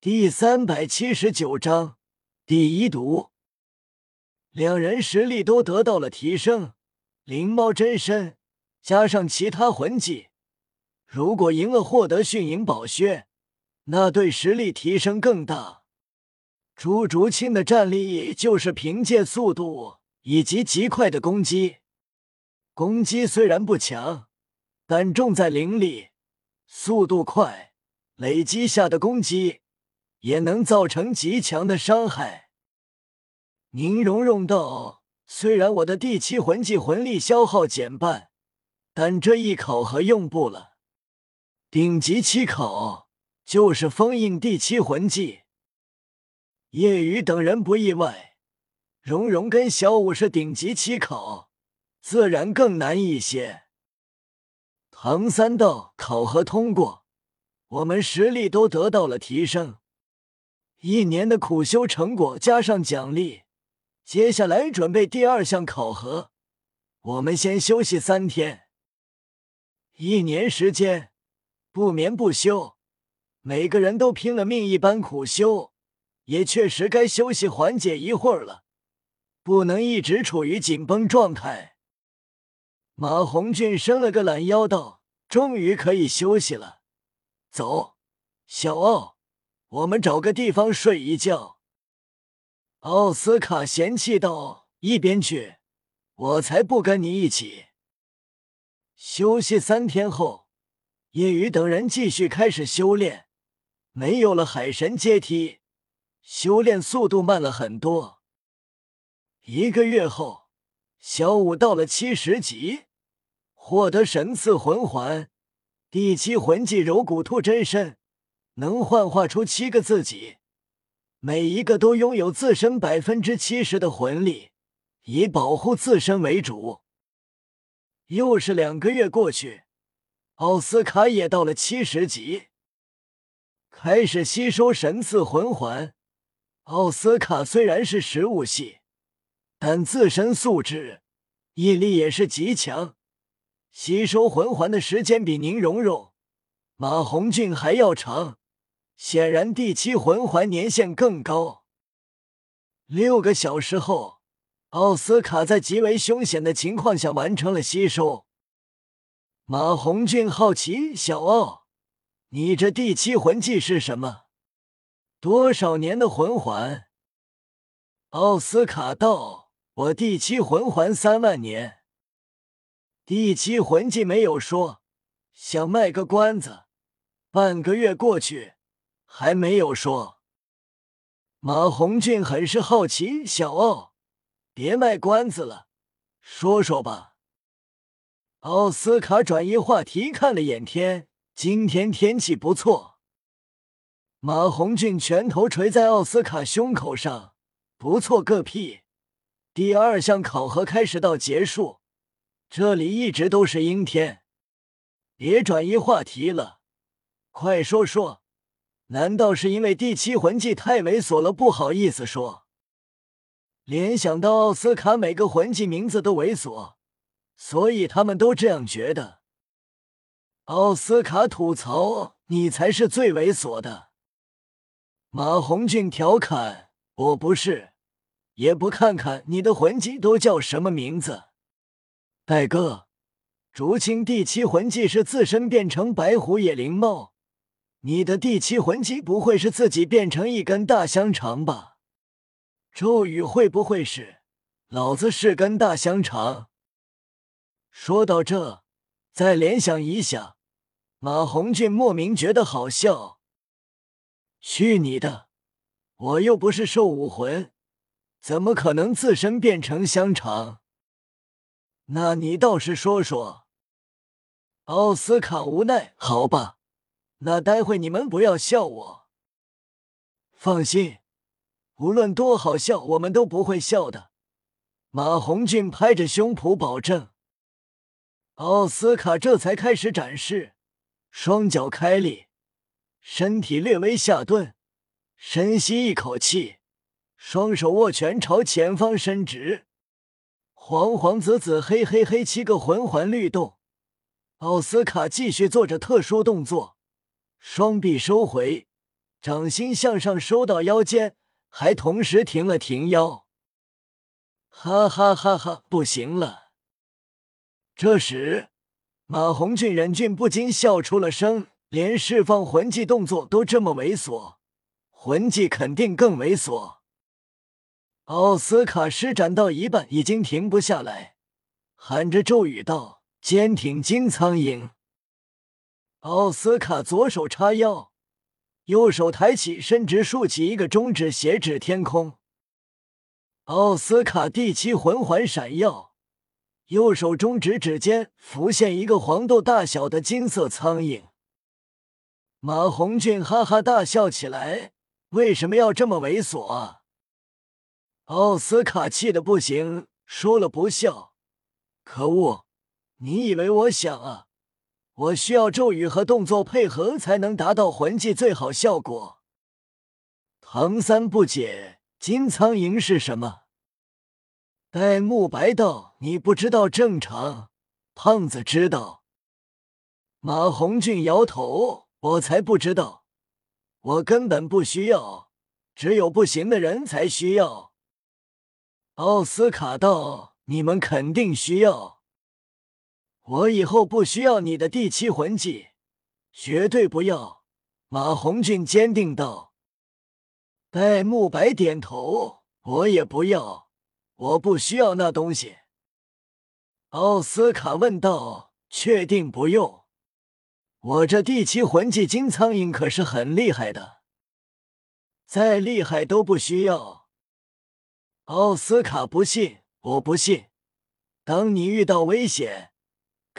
第三百七十九章第一毒。两人实力都得到了提升，灵猫真身加上其他魂技，如果赢了，获得迅影宝靴，那对实力提升更大。朱竹清的战力就是凭借速度以及极快的攻击，攻击虽然不强，但重在灵力，速度快，累积下的攻击。也能造成极强的伤害。宁荣荣道：“虽然我的第七魂技魂力消耗减半，但这一考核用不了。顶级七考就是封印第七魂技。”叶雨等人不意外，荣荣跟小五是顶级七考，自然更难一些。唐三道：“考核通过，我们实力都得到了提升。”一年的苦修成果加上奖励，接下来准备第二项考核。我们先休息三天。一年时间，不眠不休，每个人都拼了命一般苦修，也确实该休息缓解一会儿了，不能一直处于紧绷状态。马红俊伸了个懒腰，道：“终于可以休息了，走，小奥。”我们找个地方睡一觉。奥斯卡嫌弃道：“一边去，我才不跟你一起。”休息三天后，叶雨等人继续开始修炼。没有了海神阶梯，修炼速度慢了很多。一个月后，小五到了七十级，获得神赐魂环，第七魂技柔骨兔真身。能幻化出七个自己，每一个都拥有自身百分之七十的魂力，以保护自身为主。又是两个月过去，奥斯卡也到了七十级，开始吸收神赐魂环。奥斯卡虽然是食物系，但自身素质、毅力也是极强，吸收魂环的时间比宁荣荣、马红俊还要长。显然，第七魂环年限更高。六个小时后，奥斯卡在极为凶险的情况下完成了吸收。马红俊好奇：“小奥，你这第七魂技是什么？多少年的魂环？”奥斯卡道：“我第七魂环三万年。”第七魂技没有说，想卖个关子。半个月过去。还没有说，马红俊很是好奇。小奥，别卖关子了，说说吧。奥斯卡转移话题，看了眼天，今天天气不错。马红俊拳头捶在奥斯卡胸口上，不错个屁！第二项考核开始到结束，这里一直都是阴天。别转移话题了，快说说。难道是因为第七魂技太猥琐了，不好意思说？联想到奥斯卡每个魂技名字都猥琐，所以他们都这样觉得。奥斯卡吐槽：“你才是最猥琐的。”马红俊调侃：“我不是，也不看看你的魂技都叫什么名字。”戴哥，竹青第七魂技是自身变成白虎野灵猫。你的第七魂技不会是自己变成一根大香肠吧？咒语会不会是老子是根大香肠？说到这，再联想一下，马红俊莫名觉得好笑。去你的！我又不是兽武魂，怎么可能自身变成香肠？那你倒是说说。奥斯卡无奈，好吧。那待会你们不要笑我。放心，无论多好笑，我们都不会笑的。马红俊拍着胸脯保证。奥斯卡这才开始展示，双脚开立，身体略微下蹲，深吸一口气，双手握拳朝前方伸直，黄黄紫紫黑黑黑七个魂环律动。奥斯卡继续做着特殊动作。双臂收回，掌心向上收到腰间，还同时停了停腰。哈哈哈哈！不行了。这时，马红俊忍俊不禁笑出了声，连释放魂技动作都这么猥琐，魂技肯定更猥琐。奥斯卡施展到一半，已经停不下来，喊着咒语道：“坚挺金苍蝇。”奥斯卡左手叉腰，右手抬起，伸直竖起一个中指，斜指天空。奥斯卡第七魂环闪耀，右手中指指尖浮现一个黄豆大小的金色苍蝇。马红俊哈哈大笑起来：“为什么要这么猥琐啊？”奥斯卡气的不行，说了不笑。可恶！你以为我想啊？我需要咒语和动作配合才能达到魂技最好效果。唐三不解，金苍蝇是什么？戴沐白道：“你不知道正常，胖子知道。”马红俊摇头：“我才不知道，我根本不需要，只有不行的人才需要。”奥斯卡道：“你们肯定需要，我以后不需要你的第七魂技，绝对不要。”马红俊坚定道。戴沐白点头：“我也不要，我不需要那东西。”奥斯卡问道：“确定不用？我这第七魂技金苍蝇可是很厉害的，再厉害都不需要。”奥斯卡不信，我不信。当你遇到危险，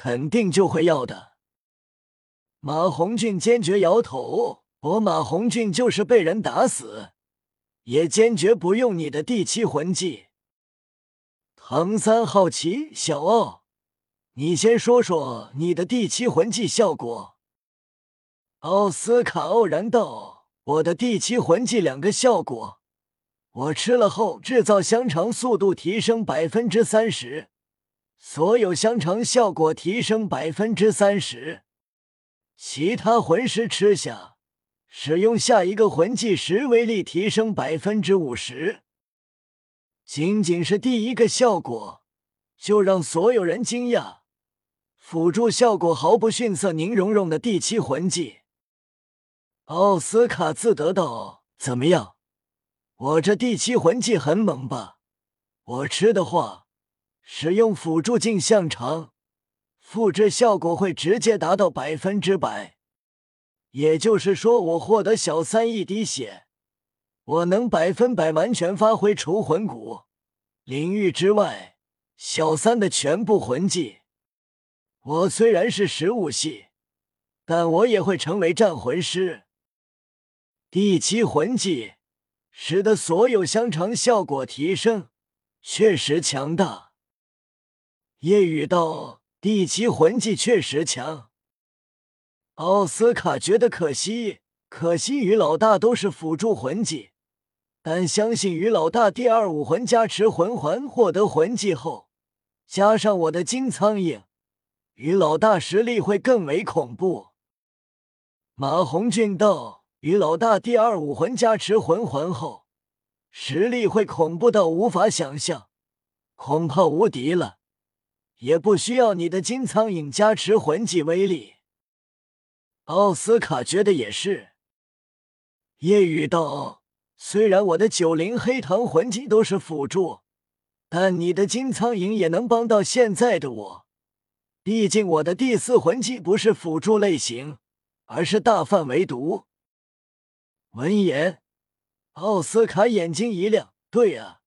肯定就会要的。马红俊坚决摇头，我马红俊就是被人打死，也坚决不用你的第七魂技。唐三好奇，小奥，你先说说你的第七魂技效果。奥斯卡傲然道：“我的第七魂技两个效果。”我吃了后，制造香肠速度提升百分之三十，所有香肠效果提升百分之三十。其他魂师吃下，使用下一个魂技时威力提升百分之五十。仅仅是第一个效果，就让所有人惊讶。辅助效果毫不逊色宁荣荣的第七魂技。奥斯卡自得道：“怎么样？”我这第七魂技很猛吧？我吃的话，使用辅助镜像肠，复制效果会直接达到百分之百。也就是说，我获得小三一滴血，我能百分百完全发挥除魂骨领域之外小三的全部魂技。我虽然是食物系，但我也会成为战魂师。第七魂技。使得所有香肠效果提升，确实强大。夜雨道第七魂技确实强。奥斯卡觉得可惜，可惜于老大都是辅助魂技，但相信于老大第二武魂加持魂环获得魂技后，加上我的金苍蝇，于老大实力会更为恐怖。马红俊道。与老大第二武魂加持魂环后，实力会恐怖到无法想象，恐怕无敌了，也不需要你的金苍蝇加持魂技威力。奥斯卡觉得也是。夜雨道：“虽然我的九灵黑糖魂技都是辅助，但你的金苍蝇也能帮到现在的我。毕竟我的第四魂技不是辅助类型，而是大范围毒。”闻言，奥斯卡眼睛一亮。对啊，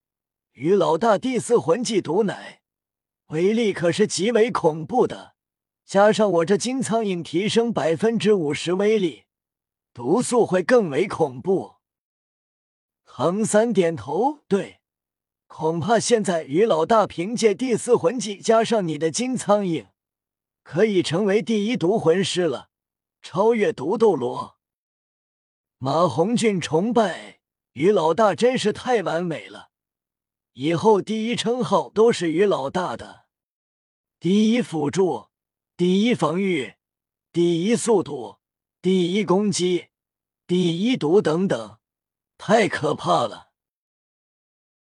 于老大第四魂技毒奶，威力可是极为恐怖的。加上我这金苍蝇提升百分之五十威力，毒素会更为恐怖。唐三点头，对，恐怕现在于老大凭借第四魂技加上你的金苍蝇，可以成为第一毒魂师了，超越毒斗罗。马红俊崇拜于老大，真是太完美了。以后第一称号都是于老大的，第一辅助，第一防御，第一速度，第一攻击，第一毒等等，太可怕了。